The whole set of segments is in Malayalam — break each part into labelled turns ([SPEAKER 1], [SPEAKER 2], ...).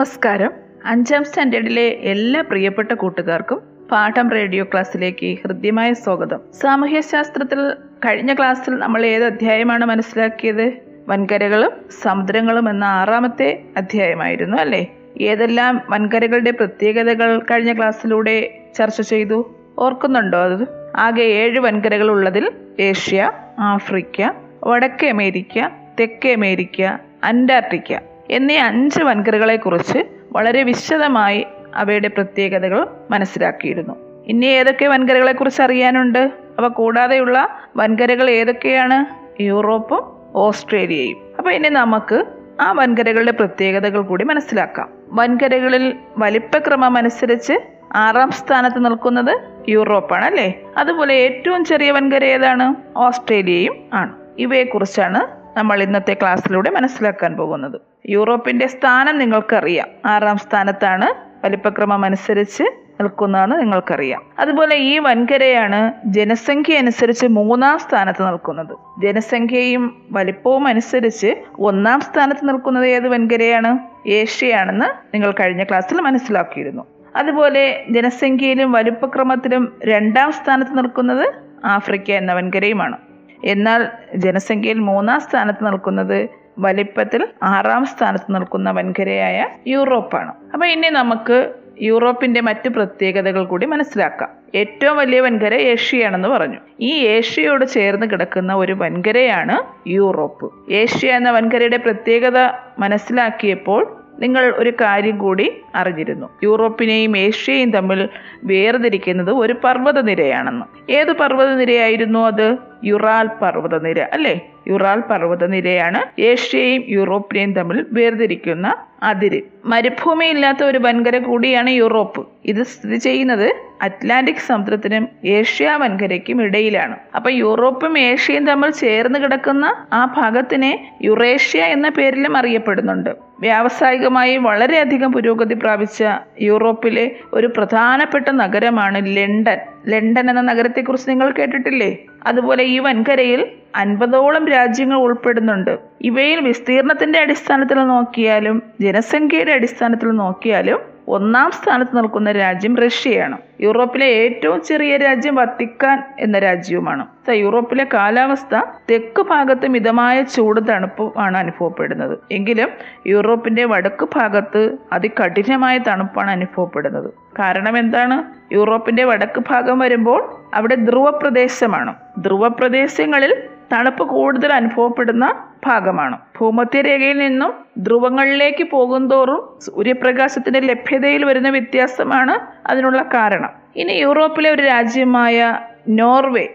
[SPEAKER 1] നമസ്കാരം. അഞ്ചാം സ്റ്റാൻഡേർഡിലെ എല്ലാ പ്രിയപ്പെട്ട കൂട്ടുകാർക്കും പാഠം റേഡിയോ ക്ലാസ്സിലേക്ക് ഹൃദ്യമായ സ്വാഗതം. സാമൂഹ്യശാസ്ത്രത്തിൽ കഴിഞ്ഞ ക്ലാസ്സിൽ നമ്മൾ ഏത് അധ്യായമാണ് മനസ്സിലാക്കിയത്? വൻകരകളും സമുദ്രങ്ങളും എന്ന ആറാമത്തെ അധ്യായമായിരുന്നു അല്ലേ? ഏതെല്ലാം വൻകരകളുടെ പ്രത്യേകതകൾ കഴിഞ്ഞ ക്ലാസ്സിലൂടെ ചർച്ച ചെയ്തു? ഓർക്കുന്നുണ്ടോ അത്? ആകെ ഏഴ് വൻകരകൾ ഉള്ളതിൽ ഏഷ്യ ആഫ്രിക്ക വടക്കേ അമേരിക്ക തെക്കേ അമേരിക്ക അന്റാർട്ടിക്ക എന്നീ അഞ്ച് വൻകരകളെ കുറിച്ച് വളരെ വിശദമായി അവയുടെ പ്രത്യേകതകൾ മനസ്സിലാക്കിയിരുന്നു. ഇനി ഏതൊക്കെ വൻകരകളെ കുറിച്ച് അറിയാനുണ്ട്? അവ കൂടാതെയുള്ള വൻകരകൾ ഏതൊക്കെയാണ്? യൂറോപ്പും ഓസ്ട്രേലിയയും. അപ്പോൾ ഇനി നമുക്ക് ആ വൻകരകളുടെ പ്രത്യേകതകൾ കൂടി മനസ്സിലാക്കാം. വൻകരകളിൽ വലിപ്പക്രമം അനുസരിച്ച് ആറാം സ്ഥാനത്ത് നിൽക്കുന്നത് യൂറോപ്പാണ് അല്ലേ അതുപോലെ ഏറ്റവും ചെറിയ വൻകര ഏതാണ്? ഓസ്ട്രേലിയയും ആണ്. ഇവയെക്കുറിച്ചാണ് നമ്മൾ ഇന്നത്തെ ക്ലാസ്സിലൂടെ മനസ്സിലാക്കാൻ പോകുന്നത്. യൂറോപ്പിന്റെ സ്ഥാനം നിങ്ങൾക്കറിയാം. ആറാം സ്ഥാനത്താണ് വലിപ്പക്രമം അനുസരിച്ച് നിൽക്കുന്നതാണ് നിങ്ങൾക്കറിയാം. അതുപോലെ ഈ വൻകരയാണ് ജനസംഖ്യ അനുസരിച്ച് മൂന്നാം സ്ഥാനത്ത് നിൽക്കുന്നത്. ജനസംഖ്യയും വലിപ്പവും അനുസരിച്ച് ഒന്നാം സ്ഥാനത്ത് നിൽക്കുന്നത് ഏത് വൻകരയാണ്? ഏഷ്യയാണെന്ന് നിങ്ങൾ കഴിഞ്ഞ ക്ലാസ്സിൽ മനസ്സിലാക്കിയിരുന്നു. അതുപോലെ ജനസംഖ്യയിലും വലുപ്പക്രമത്തിലും രണ്ടാം സ്ഥാനത്ത് നിൽക്കുന്നത് ആഫ്രിക്ക എന്ന വൻകരയുമാണ്. എന്നാൽ ജനസംഖ്യയിൽ മൂന്നാം സ്ഥാനത്ത് നിൽക്കുന്നത് വലിപ്പത്തിൽ ആറാം സ്ഥാനത്ത് നിൽക്കുന്ന വൻകരയായ യൂറോപ്പാണ്. അപ്പൊ ഇനി നമുക്ക് യൂറോപ്പിന്റെ മറ്റ് പ്രത്യേകതകൾ കൂടി മനസ്സിലാക്കാം. ഏറ്റവും വലിയ വൻകര ഏഷ്യയാണെന്ന് പറഞ്ഞു. ഈ ഏഷ്യയോട് ചേർന്ന് കിടക്കുന്ന ഒരു വൻകരയാണ് യൂറോപ്പ്. ഏഷ്യ എന്ന വൻകരയുടെ പ്രത്യേകത മനസ്സിലാക്കിയപ്പോൾ നിങ്ങൾ ഒരു കാര്യം കൂടി അറിഞ്ഞിരുന്നു. യൂറോപ്പിനെയും ഏഷ്യയും തമ്മിൽ വേർതിരിക്കുന്നത് ഒരു പർവതനിരയാണെന്ന്. ഏത് പർവതനിരയായിരുന്നു അത്? യുറാൽ പർവതനിര അല്ലേ? യുറാൽ പർവതനിരയാണ് ഏഷ്യയും യൂറോപ്പിനെയും തമ്മിൽ വേർതിരിക്കുന്ന അതിര്. മരുഭൂമി ഇല്ലാത്ത ഒരു വൻകര കൂടിയാണ് യൂറോപ്പ്. ഇത് സ്ഥിതി ചെയ്യുന്നത് അറ്റ്ലാന്റിക് സമുദ്രത്തിനും ഏഷ്യ വൻകരയ്ക്കും ഇടയിലാണ്. അപ്പൊ യൂറോപ്പും ഏഷ്യയും തമ്മിൽ ചേർന്ന് കിടക്കുന്ന ആ ഭാഗത്തിനെ യുറേഷ്യ എന്ന പേരിലും അറിയപ്പെടുന്നുണ്ട്. വ്യാവസായികമായി വളരെയധികം പുരോഗതി പ്രാപിച്ച യൂറോപ്പിലെ ഒരു പ്രധാനപ്പെട്ട നഗരമാണ് ലണ്ടൻ. ലണ്ടൻ എന്ന നഗരത്തെക്കുറിച്ച് നിങ്ങൾ കേട്ടിട്ടില്ലേ? അതുപോലെ ഈ വൻകരയിൽ അൻപതോളം രാജ്യങ്ങൾ ഉൾപ്പെടുന്നുണ്ട്. ഇവയിൽ വിസ്തീർണത്തിന്റെ അടിസ്ഥാനത്തിൽ നോക്കിയാലും ജനസംഖ്യയുടെ അടിസ്ഥാനത്തിൽ നോക്കിയാലും ഒന്നാം സ്ഥാനത്ത് നിൽക്കുന്ന രാജ്യം റഷ്യയാണ്. യൂറോപ്പിലെ ഏറ്റവും ചെറിയ രാജ്യം വത്തിക്കാൻ എന്ന രാജ്യവുമാണ്. യൂറോപ്പിലെ കാലാവസ്ഥ തെക്ക് ഭാഗത്ത് മിതമായ ചൂട് തണുപ്പുമാണ് അനുഭവപ്പെടുന്നത്. എങ്കിലും യൂറോപ്പിന്റെ വടക്ക് ഭാഗത്ത് അതികഠിനമായ തണുപ്പാണ് അനുഭവപ്പെടുന്നത്. കാരണം എന്താണ്? യൂറോപ്പിന്റെ വടക്ക് ഭാഗം വരുമ്പോൾ അവിടെ ധ്രുവപ്രദേശമാണ്. ധ്രുവപ്രദേശങ്ങളിൽ തണുപ്പ് കൂടുതൽ അനുഭവപ്പെടുന്ന ഭാഗമാണ്. ഭൂമധ്യരേഖയിൽ നിന്നും ധ്രുവങ്ങളിലേക്ക് പോകുന്തോറും സൂര്യപ്രകാശത്തിന്റെ ലഭ്യതയിൽ വരുന്ന വ്യത്യാസമാണ് അതിനുള്ള കാരണം. ഇനി യൂറോപ്പിലെ ഒരു രാജ്യമായ നോർവേ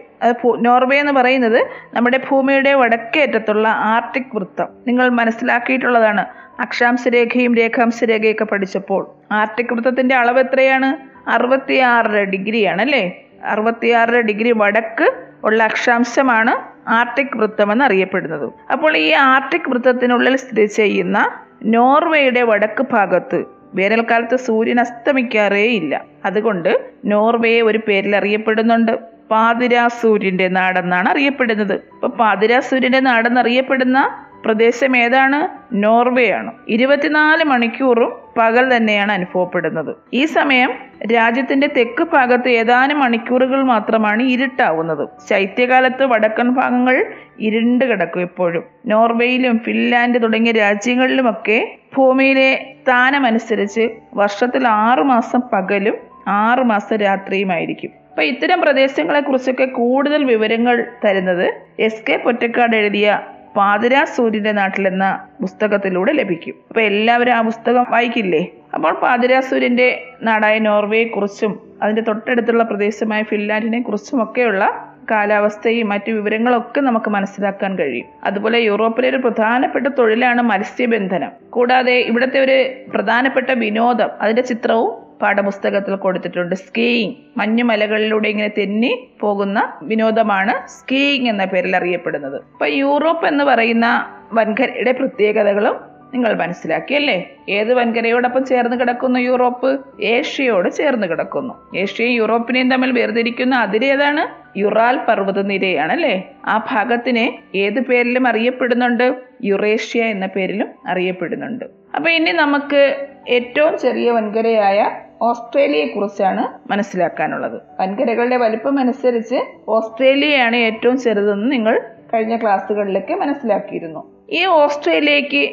[SPEAKER 1] നോർവേ എന്ന് പറയുന്നത് നമ്മുടെ ഭൂമിയുടെ വടക്കേ അറ്റത്തുള്ള ആർട്ടിക് വൃത്തം. നിങ്ങൾ മനസ്സിലാക്കിയിട്ടുള്ളതാണ് അക്ഷാംശരേഖയും രേഖാംശരേഖയൊക്കെ പഠിച്ചപ്പോൾ. ആർട്ടിക് വൃത്തത്തിന്റെ അളവ് എത്രയാണ്? അറുപത്തിയാറര ഡിഗ്രിയാണ് അല്ലേ? അറുപത്തിയാറര ഡിഗ്രി വടക്ക് ഉള്ള അക്ഷാംശമാണ് ആർട്ടിക് വൃത്തം എന്നറിയപ്പെടുന്നത് അപ്പോൾ ഈ ആർട്ടിക് വൃത്തത്തിനുള്ളിൽ സ്ഥിതി ചെയ്യുന്ന നോർവേയുടെ വടക്ക് ഭാഗത്ത് വേനൽക്കാലത്ത് സൂര്യൻ അസ്തമിക്കാറേ ഇല്ല അതുകൊണ്ട് നോർവേ ഒരു പേരിൽ അറിയപ്പെടുന്നുണ്ട് പാതിരാസൂര്യന്റെ നാടെന്നാണ് അറിയപ്പെടുന്നത്. ഇപ്പൊ പാതിരാസൂര്യന്റെ നാടെന്നറിയപ്പെടുന്ന പ്രദേശം ഏതാണ്? നോർവേ ആണ് ഇരുപത്തിനാല് മണിക്കൂറും പകൽ തന്നെയാണ് അനുഭവപ്പെടുന്നത്. ഈ സമയം രാജ്യത്തിന്റെ തെക്ക് ഭാഗത്ത് ഏതാനും മണിക്കൂറുകൾ മാത്രമാണ് ഇരുട്ടാവുന്നത്. ശൈത്യകാലത്ത് വടക്കൻ ഭാഗങ്ങൾ ഇരുണ്ട് കിടക്കും എപ്പോഴും. നോർവേയിലും ഫിൻലാൻഡ് തുടങ്ങിയ രാജ്യങ്ങളിലുമൊക്കെ ഭൂമിയിലെ സ്ഥാനമനുസരിച്ച് വർഷത്തിൽ ആറു മാസം പകലും ആറു മാസം രാത്രിയുമായിരിക്കും. അപ്പൊ ഇത്തരം പ്രദേശങ്ങളെ കുറിച്ചൊക്കെ കൂടുതൽ വിവരങ്ങൾ തരുന്നത് എസ് കെ പൊറ്റക്കാട് എഴുതിയ പാതിരാ സൂര്യന്റെ നാട്ടിലെന്ന പുസ്തകത്തിലൂടെ ലഭിക്കും. അപ്പൊ എല്ലാവരും ആ പുസ്തകം വായിക്കില്ലേ? അപ്പോൾ പാതിരാ സൂര്യന്റെ നാടായ നോർവേയെ കുറിച്ചും അതിന്റെ തൊട്ടടുത്തുള്ള പ്രദേശമായ ഫിൻലാൻഡിനെ കുറിച്ചും ഒക്കെയുള്ള കാലാവസ്ഥയും മറ്റു വിവരങ്ങളൊക്കെ നമുക്ക് മനസ്സിലാക്കാൻ കഴിയും. അതുപോലെ യൂറോപ്പിലെ ഒരു പ്രധാനപ്പെട്ട തൊഴിലാണ് മത്സ്യബന്ധനം. കൂടാതെ ഇവിടുത്തെ ഒരു പ്രധാനപ്പെട്ട വിനോദം അതിന്റെ ചിത്രവും പാഠപുസ്തകത്തിൽ കൊടുത്തിട്ടുണ്ട്. സ്കീയിങ് മഞ്ഞുമലകളിലൂടെ ഇങ്ങനെ തെന്നി പോകുന്ന വിനോദമാണ് സ്കീയിങ് എന്ന പേരിൽ അറിയപ്പെടുന്നത്. ഇപ്പൊ യൂറോപ്പ് എന്ന് പറയുന്ന വൻകരയുടെ പ്രത്യേകതകളും നിങ്ങൾ മനസ്സിലാക്കി അല്ലേ? ഏത് വൻകരയോടൊപ്പം ചേർന്ന് കിടക്കുന്നു യൂറോപ്പ് ഏഷ്യയോട് ചേർന്ന് കിടക്കുന്നു. ഏഷ്യയും യൂറോപ്പിനെയും തമ്മിൽ വേർതിരിക്കുന്ന അതിരേതാണ് യുറാൽ പർവതനിരയാണ് അല്ലേ? ആ ഭാഗത്തിനെ ഏത് പേരിലും അറിയപ്പെടുന്നുണ്ട്? യുറേഷ്യ എന്ന പേരിലും അറിയപ്പെടുന്നുണ്ട്. അപ്പൊ ഇനി നമുക്ക് ഏറ്റവും ചെറിയ വൻകരയായ ഓസ്ട്രേലിയയെ കുറിച്ചാണ് മനസ്സിലാക്കാനുള്ളത്. വൻകരകളുടെ വലിപ്പം അനുസരിച്ച് ഓസ്ട്രേലിയയാണ് ഏറ്റവും ചെറുതെന്ന് നിങ്ങൾ കഴിഞ്ഞ ക്ലാസ്സുകളിലൊക്കെ മനസ്സിലാക്കിയിരുന്നു. ഈ ഓസ്ട്രേലിയക്ക്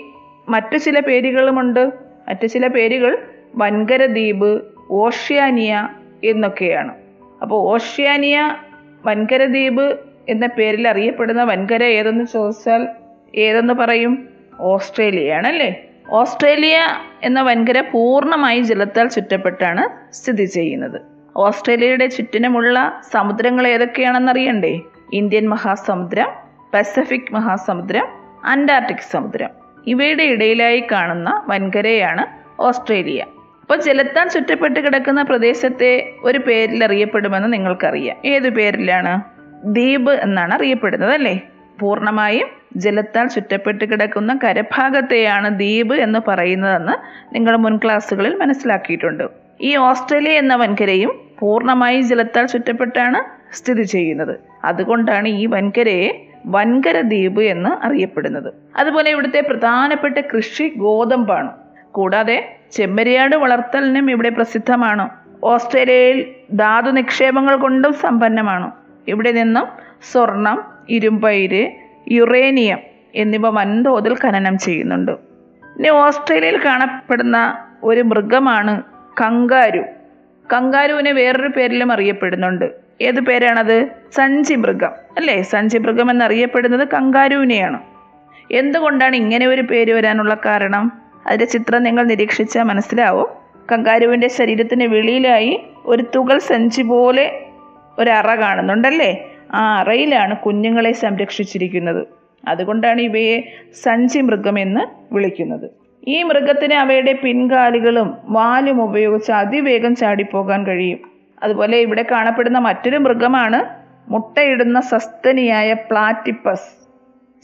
[SPEAKER 1] മറ്റു ചില പേരുകളുമുണ്ട്. മറ്റു ചില പേരുകൾ വൻകര ദ്വീപ് ഓഷ്യാനിയ എന്നൊക്കെയാണ്. അപ്പോൾ ഓഷ്യാനിയ വൻകര ദ്വീപ് എന്ന പേരിൽ അറിയപ്പെടുന്ന വൻകര ഏതെന്ന് ചോദിച്ചാൽ ഏതെന്ന് പറയും? ഓസ്ട്രേലിയയാണല്ലേ? ഓസ്ട്രേലിയ എന്ന വൻകര പൂർണമായി ജലത്താൽ ചുറ്റപ്പെട്ടാണ് സ്ഥിതി ചെയ്യുന്നത്. ഓസ്ട്രേലിയയുടെ ചുറ്റിനുമുള്ള സമുദ്രങ്ങൾ ഏതൊക്കെയാണെന്നറിയണ്ടേ? ഇന്ത്യൻ മഹാസമുദ്രം പസഫിക് മഹാസമുദ്രം അന്റാർട്ടിക് സമുദ്രം. ഇവയുടെ ഇടയിലായി കാണുന്ന വൻകരയാണ് ഓസ്ട്രേലിയ. അപ്പോൾ ജലത്താൽ ചുറ്റപ്പെട്ട് കിടക്കുന്ന പ്രദേശത്തെ ഒരു പേരിൽ അറിയപ്പെടുമെന്ന് നിങ്ങൾക്കറിയാം. ഏതു പേരിലാണ്? ദ്വീപ് എന്നാണ് അറിയപ്പെടുന്നത് അല്ലേ? പൂർണമായും ജലത്താൽ ചുറ്റപ്പെട്ട് കിടക്കുന്ന കരഭാഗത്തെയാണ് ദ്വീപ് എന്ന് പറയുന്നതെന്ന് നിങ്ങൾ മുൻ ക്ലാസ്സുകളിൽ മനസ്സിലാക്കിയിട്ടുണ്ട്. ഈ ഓസ്ട്രേലിയ എന്ന വൻകരയും പൂർണമായി ജലത്താൽ ചുറ്റപ്പെട്ടാണ് സ്ഥിതി ചെയ്യുന്നത്. അതുകൊണ്ടാണ് ഈ വൻകരയെ വൻകര ദ്വീപ് എന്ന് അറിയപ്പെടുന്നത്. അതുപോലെ ഇവിടുത്തെ പ്രധാനപ്പെട്ട കൃഷി ഗോതമ്പാണ്. കൂടാതെ ചെമ്മരിയാട് വളർത്തലിനും ഇവിടെ പ്രസിദ്ധമാണ്. ഓസ്ട്രേലിയയിൽ ധാതു നിക്ഷേപങ്ങൾ കൊണ്ടും സമ്പന്നമാണ്. ഇവിടെ നിന്നും സ്വർണം ഇരുമ്പയിര് യുറേനിയം എന്നിവ വൻതോതിൽ ഖനനം ചെയ്യുന്നുണ്ട്. ഇനി ഓസ്ട്രേലിയയിൽ കാണപ്പെടുന്ന ഒരു മൃഗമാണ് കങ്കാരു. കങ്കാരുവിനെ വേറൊരു പേരിലും അറിയപ്പെടുന്നുണ്ട്. ഏത് പേരാണത്? സഞ്ചി മൃഗം. അല്ലേ? സഞ്ചി മൃഗം എന്നറിയപ്പെടുന്നത് കങ്കാരുവിനെയാണ്. എന്തുകൊണ്ടാണ് ഇങ്ങനെ ഒരു പേര് വരാനുള്ള കാരണം? അതിന്റെ ചിത്രം നിങ്ങൾ നിരീക്ഷിച്ചാൽ മനസ്സിലാവും. കങ്കാരുവിന്റെ ശരീരത്തിന് വെളിയിലായി ഒരു തുകൽ സഞ്ചി പോലെ ഒരറ കാണുന്നുണ്ടല്ലേ? ആ അറയിലാണ് കുഞ്ഞുങ്ങളെ സംരക്ഷിച്ചിരിക്കുന്നത്. അതുകൊണ്ടാണ് ഇവയെ സഞ്ചി മൃഗം എന്ന് വിളിക്കുന്നത്. ഈ മൃഗത്തിന് അവയുടെ പിൻകാലുകളും വാലും ഉപയോഗിച്ച് അതിവേഗം ചാടിപ്പോകാൻ കഴിയും. അതുപോലെ ഇവിടെ കാണപ്പെടുന്ന മറ്റൊരു മൃഗമാണ് മുട്ടയിടുന്ന സസ്തനിയായ പ്ലാറ്റിപ്പസ്.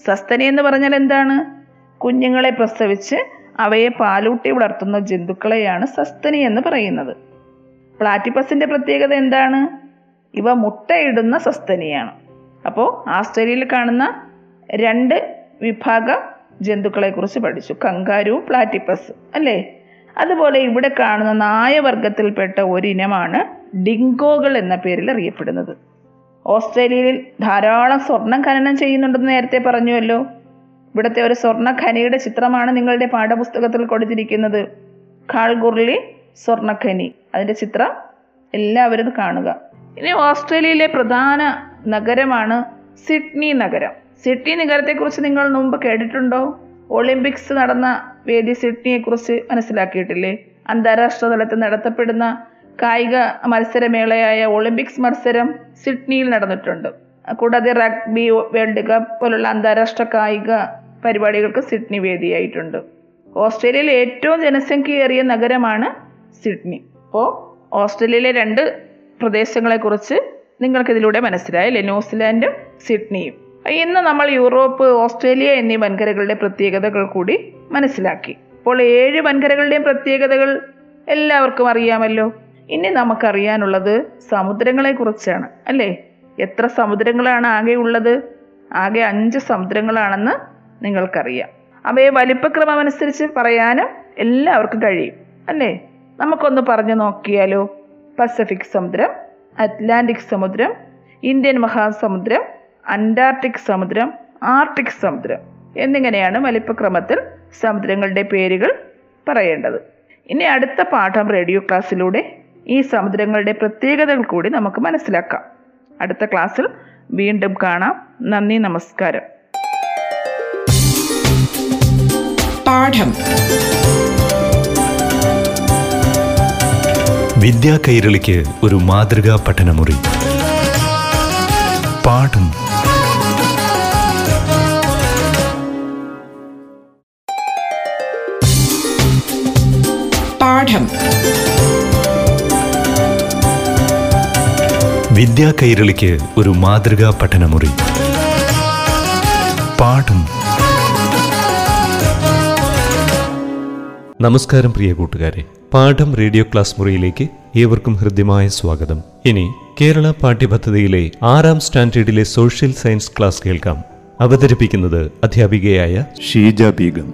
[SPEAKER 1] സസ്തനി എന്ന് പറഞ്ഞാൽ എന്താണ്? കുഞ്ഞുങ്ങളെ പ്രസവിച്ച് അവയെ പാലൂട്ടി വളർത്തുന്ന ജന്തുക്കളെയാണ് സസ്തനി എന്ന് പറയുന്നത്. പ്ലാറ്റിപ്പസിന്റെ പ്രത്യേകത എന്താണ്? ഇവ മുട്ടയിടുന്ന സസ്തനിയാണ്. അപ്പോൾ ആസ്ട്രേലിയയിൽ കാണുന്ന രണ്ട് വിഭാഗ ജന്തുക്കളെക്കുറിച്ച് പഠിച്ചു. കങ്കാരുവും പ്ലാറ്റിപ്പസ് അല്ലേ? അതുപോലെ ഇവിടെ കാണുന്ന നായവർഗത്തിൽപ്പെട്ട ഒരിനമാണ് ഡിങ്കോകൾ എന്ന പേരിൽ അറിയപ്പെടുന്നത്. ഓസ്ട്രേലിയയിൽ ധാരാളം സ്വർണം ഖനനം ചെയ്യുന്നുണ്ടെന്ന് നേരത്തെ പറഞ്ഞുവല്ലോ. ഇവിടുത്തെ ഒരു സ്വർണ ഖനിയുടെ ചിത്രമാണ് നിങ്ങളുടെ പാഠപുസ്തകത്തിൽ കൊടുത്തിരിക്കുന്നത്. കാൾഗുർലി സ്വർണഖനി അതിന്റെ ചിത്രം എല്ലാവരും കാണുക. ഇനി ഓസ്ട്രേലിയയിലെ പ്രധാന നഗരമാണ് സിഡ്നി നഗരം. സിഡ്നി നഗരത്തെക്കുറിച്ച് നിങ്ങൾ മുമ്പ് കേട്ടിട്ടുണ്ടോ? ഒളിമ്പിക്സ് നടന്ന വേദി സിഡ്നിയെക്കുറിച്ച് മനസ്സിലാക്കിയിട്ടില്ലേ? അന്താരാഷ്ട്ര തലത്തിൽ നടത്തപ്പെടുന്ന കായിക മത്സരമേളയായ ഒളിമ്പിക്സ് മത്സരം സിഡ്നിയിൽ നടന്നിട്ടുണ്ട്. കൂടാതെ റഗ്ബി വേൾഡ് കപ്പ് പോലുള്ള അന്താരാഷ്ട്ര കായിക പരിപാടികൾക്ക് സിഡ്നി വേദിയായിട്ടുണ്ട്. ഓസ്ട്രേലിയയിലെ ഏറ്റവും ജനസംഖ്യയേറിയ നഗരമാണ് സിഡ്നി. അപ്പോൾ ഓസ്ട്രേലിയയിലെ രണ്ട് പ്രദേശങ്ങളെക്കുറിച്ച് നിങ്ങൾക്കിതിലൂടെ മനസ്സിലായല്ലേ ന്യൂസിലാൻഡും സിഡ്നിയും. ഇന്ന് നമ്മൾ യൂറോപ്പ് ഓസ്ട്രേലിയ എന്നീ വൻകരകളുടെ പ്രത്യേകതകൾ കൂടി മനസ്സിലാക്കി. അപ്പോൾ ഏഴ് വൻകരകളുടെയും പ്രത്യേകതകൾ എല്ലാവർക്കും അറിയാമല്ലോ. ഇനി നമുക്കറിയാനുള്ളത് സമുദ്രങ്ങളെക്കുറിച്ചാണ്. അല്ലേ? എത്ര സമുദ്രങ്ങളാണ് ആകെ ഉള്ളത്? ആകെ അഞ്ച് സമുദ്രങ്ങളാണെന്ന് നിങ്ങൾക്കറിയാം. അവയെ വലിപ്പക്രമം അനുസരിച്ച് പറയാനും എല്ലാവർക്കും കഴിയും. അല്ലേ? നമുക്കൊന്ന് പറഞ്ഞു നോക്കിയാലോ? പസഫിക് സമുദ്രം അറ്റ്ലാന്റിക് സമുദ്രം ഇന്ത്യൻ മഹാസമുദ്രം അന്റാർട്ടിക് സമുദ്രം ആർട്ടിക് സമുദ്രം എന്നിങ്ങനെയാണ് വലിപ്പക്രമത്തിൽ സമുദ്രങ്ങളുടെ പേരുകൾ പറയേണ്ടത്. ഇനി അടുത്ത പാഠം റേഡിയോ ക്ലാസ്സിലൂടെ ഈ സമുദ്രങ്ങളുടെ പ്രത്യേകതകൾ കൂടി നമുക്ക് മനസ്സിലാക്കാം. അടുത്ത ക്ലാസ്സിൽ വീണ്ടും കാണാം. നന്ദി നമസ്കാരം.
[SPEAKER 2] പാഠം.
[SPEAKER 3] വിദ്യാ കൈരളിക്ക് ഒരു മാതൃകാ പഠനമുറി.
[SPEAKER 4] പാഠം.
[SPEAKER 2] പാഠം.
[SPEAKER 4] വിദ്യാ കൈരളിക്ക് ഒരു മാതൃകാ പഠനമുറി. പാഠം.
[SPEAKER 3] നമസ്കാരം പ്രിയ കൂട്ടുകാരെ. പാഠം റേഡിയോ ക്ലാസ് മുറിയിലേക്ക് ഏവർക്കും ഹൃദ്യമായ സ്വാഗതം. ഇനി കേരള പാഠ്യപദ്ധതിയിലെ ആറാം സ്റ്റാൻഡേർഡിലെ സോഷ്യൽ സയൻസ് ക്ലാസ് കേൾക്കാം. അവതരിപ്പിക്കുന്നത് അധ്യാപികയായ
[SPEAKER 4] ഷീജ ബീഗം.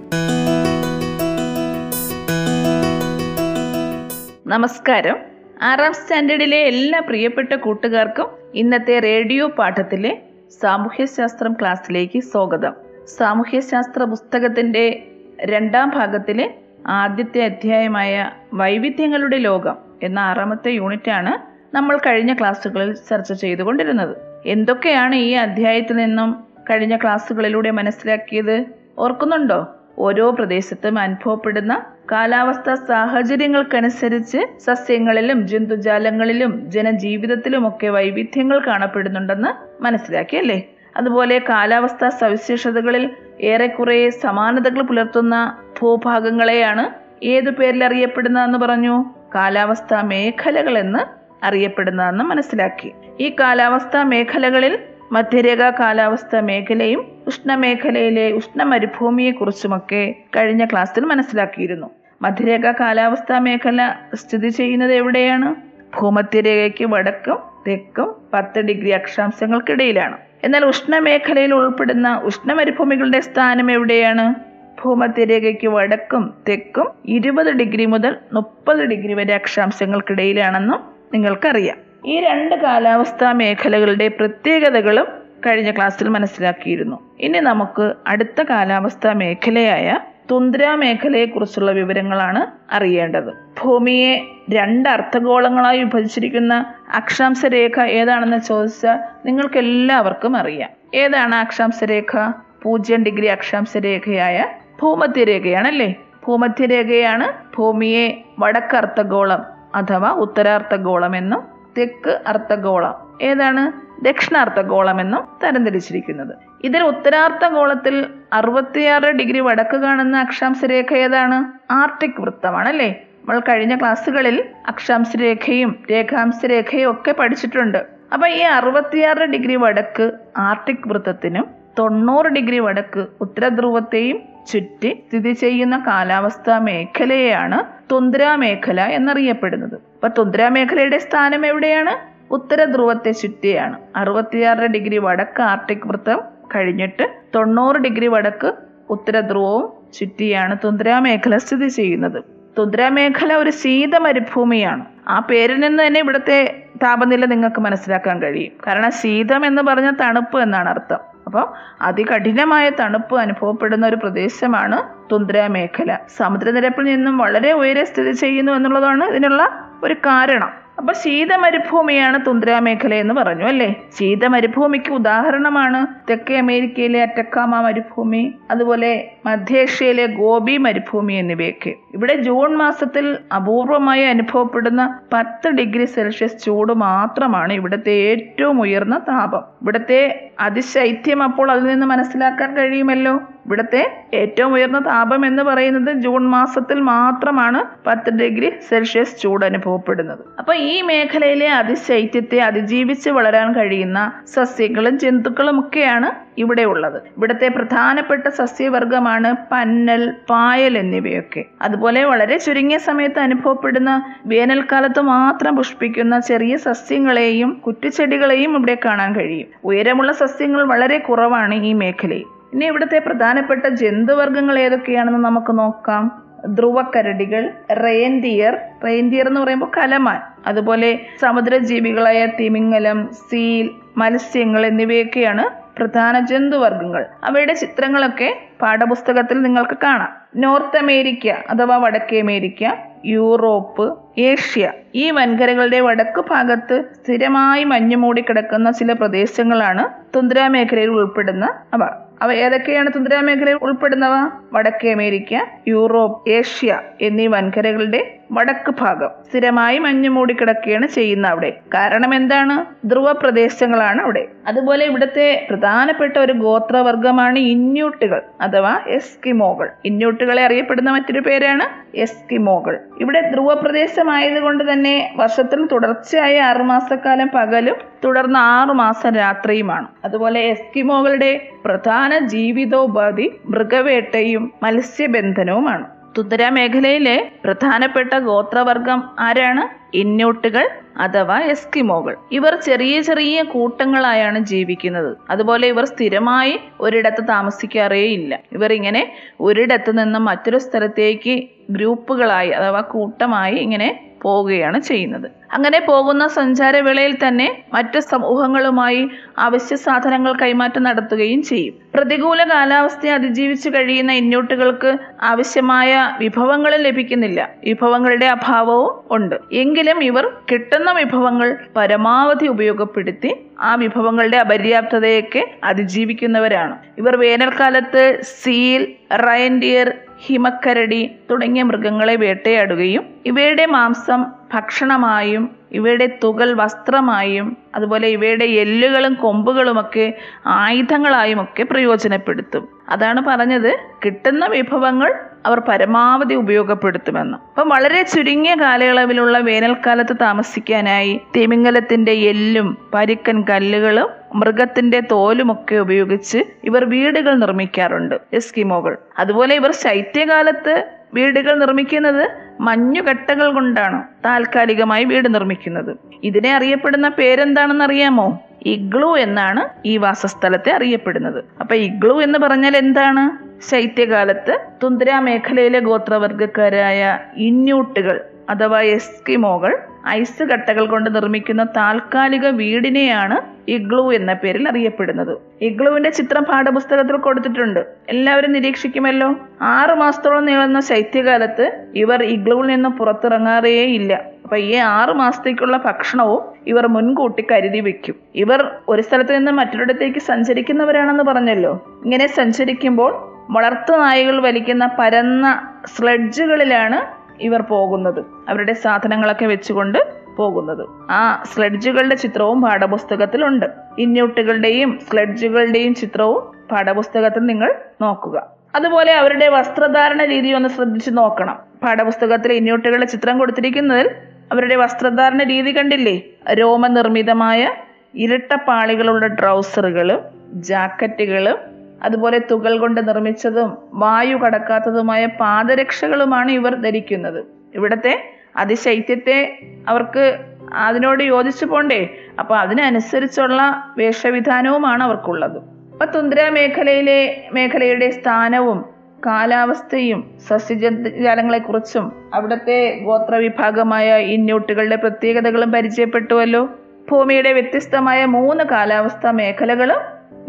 [SPEAKER 1] നമസ്കാരം. ആറാം സ്റ്റാൻഡേർഡിലെ എല്ലാ പ്രിയപ്പെട്ട കൂട്ടുകാർക്കും ഇന്നത്തെ റേഡിയോ പാഠത്തിലെ സാമൂഹ്യശാസ്ത്രം ക്ലാസ്സിലേക്ക് സ്വാഗതം. സാമൂഹ്യശാസ്ത്ര പുസ്തകത്തിന്റെ രണ്ടാം ഭാഗത്തിലെ ആദ്യത്തെ അധ്യായമായ വൈവിധ്യങ്ങളുടെ ലോകം എന്ന ആറാമത്തെ യൂണിറ്റാണ് നമ്മൾ കഴിഞ്ഞ ക്ലാസ്സുകളിൽ ചർച്ച ചെയ്തുകൊണ്ടിരുന്നത്. എന്തൊക്കെയാണ് ഈ അധ്യായത്തിൽ നിന്നും കഴിഞ്ഞ ക്ലാസ്സുകളിലൂടെ മനസ്സിലാക്കിയത്? ഓർക്കുന്നുണ്ടോ? ഓരോ പ്രദേശത്തും അനുഭവപ്പെടുന്ന കാലാവസ്ഥാ സാഹചര്യങ്ങൾക്കനുസരിച്ച് സസ്യങ്ങളിലും ജന്തുജാലങ്ങളിലും ജനജീവിതത്തിലുമൊക്കെ വൈവിധ്യങ്ങൾ കാണപ്പെടുന്നുണ്ടെന്ന് മനസ്സിലാക്കിയല്ലേ? അതുപോലെ കാലാവസ്ഥാ സവിശേഷതകളിൽ ഏറെക്കുറെ സമാനതകൾ പുലർത്തുന്ന ഭൂഭാഗങ്ങളെയാണ് ഏതു പേരിൽ അറിയപ്പെടുന്നതെന്ന് പറഞ്ഞു? കാലാവസ്ഥാ മേഖലകൾ എന്ന് അറിയപ്പെടുന്നതെന്ന് മനസ്സിലാക്കി. ഈ കാലാവസ്ഥാ മേഖലകളിൽ മധ്യരേഖാ കാലാവസ്ഥ മേഖലയും ഉഷ്ണമേഖലയിലെ ഉഷ്ണമരുഭൂമിയെക്കുറിച്ചുമൊക്കെ കഴിഞ്ഞ ക്ലാസ്സിൽ മനസ്സിലാക്കിയിരുന്നു. മധ്യരേഖാ കാലാവസ്ഥാ മേഖല സ്ഥിതി ചെയ്യുന്നത് എവിടെയാണ്? ഭൂമധ്യരേഖയ്ക്ക് വടക്കും തെക്കും പത്ത് ഡിഗ്രി അക്ഷാംശങ്ങൾക്കിടയിലാണ്. എന്നാൽ ഉഷ്ണമേഖലയിൽ ഉൾപ്പെടുന്ന ഉഷ്ണമരുഭൂമികളുടെ സ്ഥാനം എവിടെയാണ്? ഭൂമധ്യരേഖയ്ക്ക് വടക്കും തെക്കും ഇരുപത് ഡിഗ്രി മുതൽ മുപ്പത് ഡിഗ്രി വരെ അക്ഷാംശങ്ങൾക്കിടയിലാണെന്നും നിങ്ങൾക്കറിയാം. ഈ രണ്ട് കാലാവസ്ഥാ മേഖലകളുടെ പ്രത്യേകതകളും കഴിഞ്ഞ ക്ലാസ്സിൽ മനസ്സിലാക്കിയിരുന്നു. ഇനി നമുക്ക് അടുത്ത കാലാവസ്ഥാ മേഖലയായ തുന്ദ്ര മേഖലയെക്കുറിച്ചുള്ള വിവരങ്ങളാണ് അറിയേണ്ടത്. ഭൂമിയെ രണ്ട് അർദ്ധഗോളങ്ങളായി വിഭജിച്ചിരിക്കുന്ന അക്ഷാംശ രേഖ ഏതാണെന്ന് ചോദിച്ചാൽ നിങ്ങൾക്ക് എല്ലാവർക്കും അറിയാം. ഏതാണ് അക്ഷാംശ രേഖ പൂജ്യം ഡിഗ്രി അക്ഷാംശ രേഖയായ ഭൂമധ്യരേഖയാണല്ലേ? ഭൂമധ്യരേഖയാണ് ഭൂമിയെ വടക്ക് അർദ്ധഗോളം അഥവാ ഉത്തരാർദ്ധഗോളം എന്നും തെക്ക് അർദ്ധഗോളം ഏതാണ്? ദക്ഷിണാർദ്ധഗോളം എന്നും തരംതിരിച്ചിരിക്കുന്നത്. ഇതിൽ ഉത്തരാർദ്ധഗോളത്തിൽ അറുപത്തിയാറ് ഡിഗ്രി വടക്ക് കാണുന്ന അക്ഷാംശ രേഖ ഏതാണ്? ആർട്ടിക് വൃത്തമാണ് അല്ലേ നമ്മൾ കഴിഞ്ഞ ക്ലാസ്സുകളിൽ അക്ഷാംശ രേഖയും രേഖാംശ രേഖയും ഒക്കെ പഠിച്ചിട്ടുണ്ട്. അപ്പൊ ഈ അറുപത്തിയാറ് ഡിഗ്രി വടക്ക് ആർട്ടിക് വൃത്തത്തിനും തൊണ്ണൂറ് ഡിഗ്രി വടക്ക് ഉത്തരധ്രുവത്തെയും ചുറ്റി സ്ഥിതി ചെയ്യുന്ന കാലാവസ്ഥാ മേഖലയെയാണ് തുന്ദ്ര മേഖല എന്നറിയപ്പെടുന്നത്. അപ്പൊ തുന്ദ്ര മേഖലയുടെ സ്ഥാനം എവിടെയാണ്? ഉത്തര ധ്രുവത്തെ ചുറ്റിയാണ്. അറുപത്തിയാറ് ഡിഗ്രി വടക്ക് ആർട്ടിക് വൃത്തം കഴിഞ്ഞിട്ട് തൊണ്ണൂറ് ഡിഗ്രി വടക്ക് ഉത്തര ധ്രുവവും ചുറ്റിയാണ് തുന്ദ്രാമേഖല സ്ഥിതി ചെയ്യുന്നത്. തുന്ദ്രാമേഖല ഒരു ശീത മരുഭൂമിയാണ്. ആ പേരിൽ നിന്ന് തന്നെ ഇവിടുത്തെ താപനില നിങ്ങൾക്ക് മനസ്സിലാക്കാൻ കഴിയും. കാരണം ശീതം എന്ന് പറഞ്ഞ തണുപ്പ് എന്നാണ് അർത്ഥം. അപ്പോൾ അതികഠിനമായ തണുപ്പ് അനുഭവപ്പെടുന്ന ഒരു പ്രദേശമാണ് തുന്ദ്രാമേഖല. സമുദ്രനിരപ്പിൽ നിന്നും വളരെ ഉയരെ സ്ഥിതി ചെയ്യുന്നു എന്നുള്ളതാണ് ഇതിനുള്ള ഒരു കാരണം. അപ്പൊ ശീതമരുഭൂമിയാണ് തുന്ദ്ര മേഖല എന്ന് പറഞ്ഞു അല്ലേ? ശീതമരുഭൂമിക്ക് ഉദാഹരണമാണ് തെക്കേ അമേരിക്കയിലെ അറ്റക്കാമ മരുഭൂമി അതുപോലെ മധ്യേഷ്യയിലെ ഗോപി മരുഭൂമി എന്നിവയൊക്കെ. ഇവിടെ ജൂൺ മാസത്തിൽ അപൂർവമായി അനുഭവപ്പെടുന്ന പത്ത് ഡിഗ്രി സെൽഷ്യസ് ചൂട് മാത്രമാണ് ഇവിടുത്തെ ഏറ്റവും ഉയർന്ന താപം. ഇവിടുത്തെ അതിശൈത്യം അപ്പോൾ അതിൽ നിന്ന് മനസ്സിലാക്കാൻ കഴിയുമല്ലോ? ഇവിടുത്തെ ഏറ്റവും ഉയർന്ന താപം എന്ന് പറയുന്നത് ജൂൺ മാസത്തിൽ മാത്രമാണ് പത്ത് ഡിഗ്രി സെൽഷ്യസ് ചൂട് അനുഭവപ്പെടുന്നത്. അപ്പൊ ഈ മേഖലയിലെ അതിശൈത്യത്തെ അതിജീവിച്ച് വളരാൻ കഴിയുന്ന സസ്യങ്ങളും ജന്തുക്കളും ഒക്കെയാണ് ഇവിടെ ഉള്ളത്. ഇവിടുത്തെ പ്രധാനപ്പെട്ട സസ്യവർഗമാണ് പന്നൽ പായൽ എന്നിവയൊക്കെ. അതുപോലെ വളരെ ചുരുങ്ങിയ സമയത്ത് അനുഭവപ്പെടുന്ന വേനൽക്കാലത്ത് മാത്രം പുഷ്പിക്കുന്ന ചെറിയ സസ്യങ്ങളെയും കുറ്റിച്ചെടികളെയും ഇവിടെ കാണാൻ കഴിയും. ഉയരമുള്ള സസ്യങ്ങൾ വളരെ കുറവാണ് ഈ മേഖലയിൽ. ഇനി ഇവിടുത്തെ പ്രധാനപ്പെട്ട ജന്തുവർഗങ്ങൾ ഏതൊക്കെയാണെന്ന് നമുക്ക് നോക്കാം. ധ്രുവക്കരടികൾ റെയിൻഡിയർ റെയിൻഡിയർ എന്ന് പറയുമ്പോൾ കലമാൻ അതുപോലെ സമുദ്രജീവികളായ തിമിങ്ങലം സീൽ മത്സ്യങ്ങൾ എന്നിവയൊക്കെയാണ് പ്രധാന ജന്തുവർഗങ്ങൾ. അവയുടെ ചിത്രങ്ങളൊക്കെ പാഠപുസ്തകത്തിൽ നിങ്ങൾക്ക് കാണാം. നോർത്ത് അമേരിക്ക അഥവാ വടക്കേ അമേരിക്ക യൂറോപ്പ് ഏഷ്യ ഈ വൻകരകളുടെ വടക്ക് ഭാഗത്ത് സ്ഥിരമായി മഞ്ഞുമൂടി കിടക്കുന്ന ചില പ്രദേശങ്ങളാണ് തുന്ദ്ര മേഖലയിൽ ഉൾപ്പെടുന്ന അവ. അവ ഏതൊക്കെയാണ് തുന്ദ്രാ മേഖലയിൽ ഉൾപ്പെടുന്നവ? വടക്കേ അമേരിക്ക യൂറോപ്പ് ഏഷ്യ എന്നീ വൻകരകളുടെ വടക്ക് ഭാഗം സ്ഥിരമായി മഞ്ഞ് മൂടിക്കിടക്കുകയാണ് ചെയ്യുന്ന അവിടെ. കാരണം എന്താണ്? ധ്രുവ പ്രദേശങ്ങളാണ് അവിടെ. അതുപോലെ ഇവിടുത്തെ പ്രധാനപ്പെട്ട ഒരു ഗോത്രവർഗമാണ് ഇന്യൂട്ടുകൾ അഥവാ എസ്കിമോകൾ. ഇന്യൂട്ടുകളെ അറിയപ്പെടുന്ന മറ്റൊരു പേരാണ് എസ്കിമോകൾ. ഇവിടെ ധ്രുവ പ്രദേശമായതുകൊണ്ട് തന്നെ വർഷത്തിൽ തുടർച്ചയായ ആറുമാസക്കാലം പകലും തുടർന്ന് ആറുമാസം രാത്രിയുമാണ്. അതുപോലെ എസ്കിമോകളുടെ പ്രധാന ജീവിതോപാധി മൃഗവേട്ടയും മത്സ്യബന്ധനവുമാണ്. തുത്തര മേഖലയിലെ പ്രധാനപ്പെട്ട ഗോത്രവർഗം ആരാണ്? ഇന്യൂട്ടുകൾ അഥവാ എസ്കിമോകൾ. ഇവർ ചെറിയ ചെറിയ കൂട്ടങ്ങളായാണ് ജീവിക്കുന്നത്. അതുപോലെ ഇവർ സ്ഥിരമായി ഒരിടത്ത് താമസിക്കാറേയില്ല. ഇവർ ഇങ്ങനെ ഒരിടത്ത് നിന്ന് മറ്റൊരു സ്ഥലത്തേക്ക് ഗ്രൂപ്പുകളായി അഥവാ കൂട്ടമായി ഇങ്ങനെ പോവുകയാണ് ചെയ്യുന്നത്. അങ്ങനെ പോകുന്ന സഞ്ചാരവേളയിൽ തന്നെ മറ്റ് സമൂഹങ്ങളുമായി അവശ്യ സാധനങ്ങൾ കൈമാറ്റം നടത്തുകയും ചെയ്യും. പ്രതികൂല കാലാവസ്ഥയെ അതിജീവിച്ചു കഴിയുന്ന ഇന്നോട്ടുകൾക്ക് ആവശ്യമായ വിഭവങ്ങൾ ലഭിക്കുന്നില്ല. വിഭവങ്ങളുടെ അഭാവവും ഉണ്ട്. എങ്കിലും ഇവർ കിട്ടുന്ന വിഭവങ്ങൾ പരമാവധി ഉപയോഗപ്പെടുത്തി ആ വിഭവങ്ങളുടെ അപര്യാപ്തതയൊക്കെ അതിജീവിക്കുന്നവരാണ്. ഇവർ വേനൽക്കാലത്ത് സീൽ റയൻഡിയർ ഹിമക്കരടി തുടങ്ങിയ മൃഗങ്ങളെ വേട്ടയാടുകയും ഇവയുടെ മാംസം ഭക്ഷണമായും ഇവയുടെ തുകൽ വസ്ത്രമായും അതുപോലെ ഇവയുടെ എല്ലുകളും കൊമ്പുകളുമൊക്കെ ആയുധങ്ങളായും ഒക്കെ പ്രയോജനപ്പെടുത്തും. അതാണ് പറഞ്ഞത് കിട്ടുന്ന വിഭവങ്ങൾ അവർ പരമാവധി ഉപയോഗപ്പെടുത്തുമെന്ന്. അപ്പം വളരെ ചുരുങ്ങിയ കാലയളവിലുള്ള വേനൽക്കാലത്ത് താമസിക്കാനായി തിമിംഗലത്തിന്റെ എല്ലും പരുക്കൻ കല്ലുകളും മൃഗത്തിന്റെ തോലുമൊക്കെ ഉപയോഗിച്ച് ഇവർ വീടുകൾ നിർമ്മിക്കാറുണ്ട് എസ്കിമോകൾ. അതുപോലെ ഇവർ ശൈത്യകാലത്ത് വീടുകൾ നിർമ്മിക്കുന്നത് മഞ്ഞുകട്ടകൾ കൊണ്ടാണ് താൽക്കാലികമായി വീട് നിർമ്മിക്കുന്നത്. ഇതിനെ അറിയപ്പെടുന്ന പേരെന്താണെന്ന് അറിയാമോ? ഇഗ്ലു എന്നാണ് ഈ വാസസ്ഥലത്തെ അറിയപ്പെടുന്നത്. അപ്പൊ ഇഗ്ലു എന്ന് പറഞ്ഞാൽ എന്താണ്? ശൈത്യകാലത്ത് തുന്ദ്ര മേഖലയിലെ ഗോത്രവർഗക്കാരായ ഇന്യൂട്ടുകൾ അഥവാ എസ്കിമോകൾ ഐസ് കട്ടകൾ കൊണ്ട് നിർമ്മിക്കുന്ന താൽക്കാലിക വീടിനെയാണ് ഇഗ്ലു എന്ന പേരിൽ അറിയപ്പെടുന്നത്. ഇഗ്ലുവിന്റെ ചിത്രം പാഠപുസ്തകത്തിൽ കൊടുത്തിട്ടുണ്ട്. എല്ലാവരും നിരീക്ഷിക്കുമല്ലോ? ആറു മാസത്തോളം നീളുന്ന ശൈത്യകാലത്ത് ഇവർ ഇഗ്ലുവിൽ നിന്ന് പുറത്തിറങ്ങാറേയില്ല അപ്പൊ ഈ ആറു മാസത്തേക്കുള്ള ഭക്ഷണവും ഇവർ മുൻകൂട്ടി കരുതി വെക്കും. ഇവർ ഒരു സ്ഥലത്ത് നിന്ന് മറ്റൊരിടത്തേക്ക് സഞ്ചരിക്കുന്നവരാണെന്ന് പറഞ്ഞല്ലോ? ഇങ്ങനെ സഞ്ചരിക്കുമ്പോൾ വളർത്തു നായകൾ വലിക്കുന്ന പരന്ന സ്ലെഡ്ജുകളിലാണ് ഇവർ പോകുന്നത്. അവരുടെ സാധനങ്ങളൊക്കെ വെച്ചുകൊണ്ട് പോകുന്നത്. ആ സ്ലഡ്ജുകളുടെ ചിത്രവും പാഠപുസ്തകത്തിലുണ്ട്. ഇന്യൂട്ടുകളുടെയും സ്ലഡ്ജുകളുടെയും ചിത്രവും പാഠപുസ്തകത്തിൽ നിങ്ങൾ നോക്കുക. അതുപോലെ അവരുടെ വസ്ത്രധാരണ രീതി ഒന്ന് ശ്രദ്ധിച്ചു നോക്കണം. പാഠപുസ്തകത്തിൽ ഇന്യൂട്ടുകളുടെ ചിത്രം കൊടുത്തിരിക്കുന്നതിൽ അവരുടെ വസ്ത്രധാരണ രീതി കണ്ടില്ലേ? രോമനിർമ്മിതമായ ഇരട്ടപ്പാളികളുള്ള ട്രൗസറുകളും ജാക്കറ്റുകളും അതുപോലെ തുകൽ കൊണ്ട് നിർമ്മിച്ചതും വായു കടക്കാത്തതുമായ പാദരക്ഷകളുമാണ് ഇവർ ധരിക്കുന്നത്. ഇവിടത്തെ അതിശൈത്യത്തെ അവർക്ക് അതിനോട് യോജിച്ചു പോണ്ടേ? അപ്പൊ അതിനനുസരിച്ചുള്ള വേഷവിധാനവുമാണ് അവർക്കുള്ളത്. അപ്പൊ തുന്ദ്ര മേഖലയിലെ മേഖലയുടെ സ്ഥാനവും കാലാവസ്ഥയും സസ്യജാലങ്ങളെക്കുറിച്ചും അവിടുത്തെ ഗോത്രവിഭാഗമായ ഇന്യൂട്ടുകളുടെ പ്രത്യേകതകളും പരിചയപ്പെട്ടുവല്ലോ. ഭൂമിയുടെ വ്യത്യസ്തമായ മൂന്ന് കാലാവസ്ഥ മേഖലകളും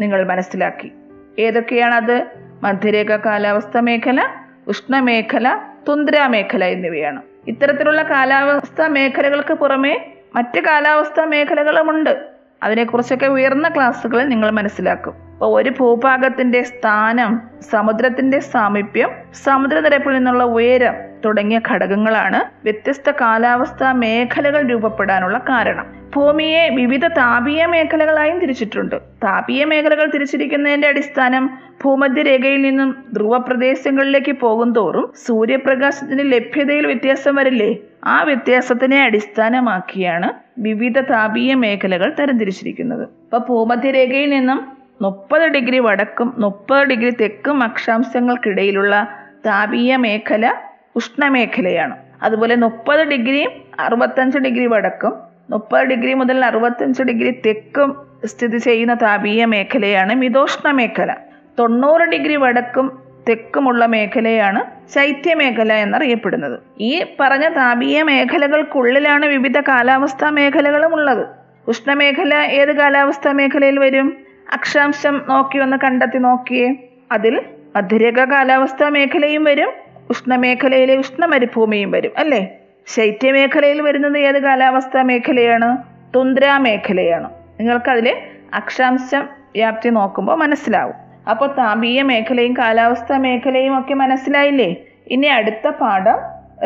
[SPEAKER 1] നിങ്ങൾ മനസ്സിലാക്കി. ഏതൊക്കെയാണത്? മധ്യരേഖ കാലാവസ്ഥ മേഖല ഉഷ്ണമേഖല തുന്ദ്ര മേഖല എന്നിവയാണ്. ഇത്തരത്തിലുള്ള കാലാവസ്ഥ മേഖലകൾക്ക് പുറമെ മറ്റ് കാലാവസ്ഥ മേഖലകളുമുണ്ട്. അതിനെക്കുറിച്ചൊക്കെ ഉയർന്ന ക്ലാസ്സുകളിൽ നിങ്ങൾ മനസ്സിലാക്കും. അപ്പോൾ ഒരു ഭൂഭാഗത്തിന്റെ സ്ഥാനം സമുദ്രത്തിന്റെ സാമീപ്യം സമുദ്രനിരപ്പിൽ നിന്നുള്ള ഉയരം തുടങ്ങിയ ഘടകങ്ങളാണ് വ്യത്യസ്ത കാലാവസ്ഥാ മേഖലകൾ രൂപപ്പെടാനുള്ള കാരണം. ഭൂമിയെ വിവിധ താപീയ മേഖലകളായും തിരിച്ചിട്ടുണ്ട്. താപീയ മേഖലകൾ തിരിച്ചിരിക്കുന്നതിന്റെ അടിസ്ഥാനം ഭൂമധ്യരേഖയിൽ നിന്നും ധ്രുവപ്രദേശങ്ങളിലേക്ക് പോകും തോറും സൂര്യപ്രകാശത്തിന്റെ ലഭ്യതയിൽ വ്യത്യാസം വരില്ലേ? ആ വ്യത്യാസത്തിനെ അടിസ്ഥാനമാക്കിയാണ് വിവിധ താപീയ മേഖലകൾ തരംതിരിച്ചിരിക്കുന്നത്. ഇപ്പൊ ഭൂമധ്യരേഖയിൽ നിന്നും മുപ്പത് ഡിഗ്രി വടക്കും മുപ്പത് ഡിഗ്രി തെക്കും അക്ഷാംശങ്ങൾക്കിടയിലുള്ള താപീയ മേഖല ഉഷ്ണമേഖലയാണ്. അതുപോലെ മുപ്പത് ഡിഗ്രിയും അറുപത്തഞ്ച് ഡിഗ്രി വടക്കും മുപ്പത് ഡിഗ്രി മുതൽ അറുപത്തഞ്ച് ഡിഗ്രി തെക്കും സ്ഥിതി ചെയ്യുന്ന താപീയ മേഖലയാണ് മിതോഷ്ണ മേഖല. തൊണ്ണൂറ് ഡിഗ്രി വടക്കും തെക്കുമുള്ള മേഖലയാണ് ശൈത്യമേഖല എന്നറിയപ്പെടുന്നത്. ഈ പറഞ്ഞ താപീയ മേഖലകൾക്കുള്ളിലാണ് വിവിധ കാലാവസ്ഥാ മേഖലകളും ഉള്ളത്. ഉഷ്ണമേഖല ഏത് കാലാവസ്ഥാ മേഖലയിൽ വരും? അക്ഷാംശം നോക്കി ഒന്ന് കണ്ടെത്തി നോക്കിയേ. അതിൽ മധുരക കാലാവസ്ഥാ മേഖലയും വരും ഉഷ്ണമേഖലയിലെ ഉഷ്ണമരുഭൂമിയും വരും അല്ലേ? ശൈത്യമേഖലയിൽ വരുന്നത് ഏത് കാലാവസ്ഥാ മേഖലയാണ്? തുന്ദ്രാ മേഖലയാണ്. നിങ്ങൾക്കതിൽ അക്ഷാംശം വ്യാപ്തി നോക്കുമ്പോൾ മനസ്സിലാവും. അപ്പോൾ താപീയ മേഖലയും കാലാവസ്ഥാ മേഖലയും ഒക്കെ മനസ്സിലായില്ലേ? ഇനി അടുത്ത പാഠം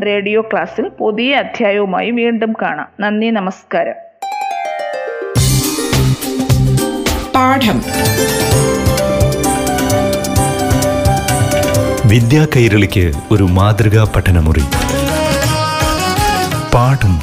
[SPEAKER 1] റേഡിയോ ക്ലാസ്സിൽ പുതിയ അധ്യായവുമായി വീണ്ടും കാണാം. നന്ദി നമസ്കാരം.
[SPEAKER 2] പാഠം.
[SPEAKER 3] വിദ്യാ കൈരളിക്ക് ഒരു മാതൃകാ പഠനമുറി. പാടും.